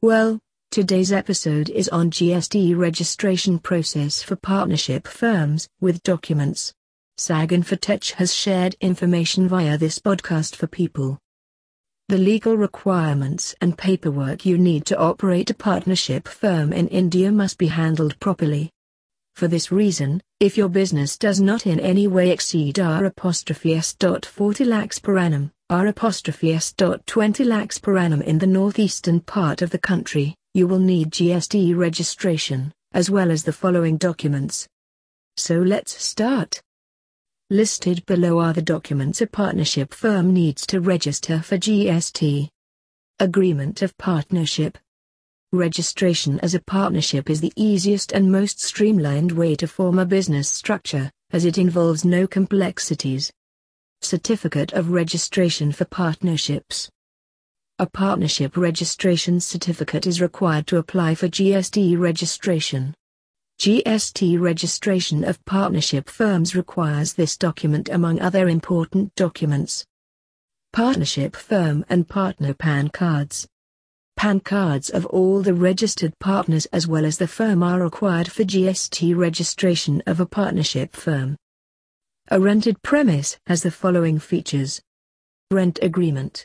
Well, today's episode is on GST registration process for partnership firms with documents. SAG Infotech has shared information via this podcast for people. The legal requirements and paperwork you need to operate a partnership firm in India must be handled properly. For this reason, if your business does not in any way exceed R apostrophe S. 40 lakhs per annum, R apostrophe S. 20 lakhs per annum in the northeastern part of the country, you will need GST registration, as well as the following documents. So let's start. Listed below are the documents a partnership firm needs to register for GST. Agreement of Partnership Registration as a partnership is the easiest and most streamlined way to form a business structure, as it involves no complexities. Certificate of Registration for Partnerships A partnership registration certificate is required to apply for GST registration. GST registration of partnership firms requires this document among other important documents. Partnership firm and partner PAN cards. PAN cards of all the registered partners as well as the firm are required for GST registration of a partnership firm. A rented premise has the following features. Rent agreement.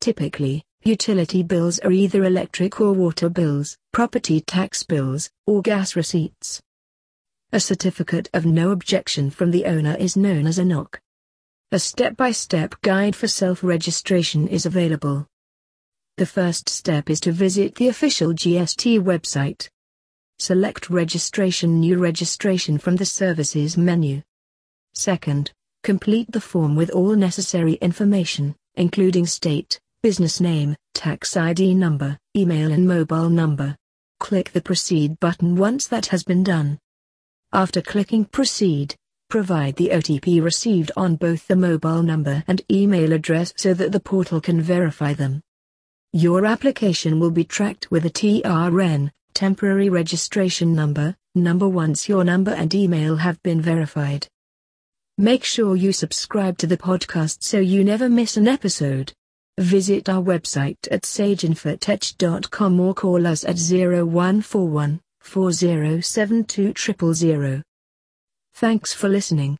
Typically, utility bills are either electric or water bills, property tax bills, or gas receipts. A certificate of no objection from the owner is known as a NOC. A step-by-step guide for self-registration is available. The first step is to visit the official GST website. Select Registration New Registration from the Services menu. Second, complete the form with all necessary information, including state, business name, tax ID number, email and mobile number. Click the Proceed button once that has been done. After clicking Proceed, provide the OTP received on both the mobile number and email address so that the portal can verify them. Your application will be tracked with a TRN, temporary registration number, number once your number and email have been verified. Make sure you subscribe to the podcast so you never miss an episode. Visit our website at saginfotech.com or call us at 0141 4072 Thanks for listening.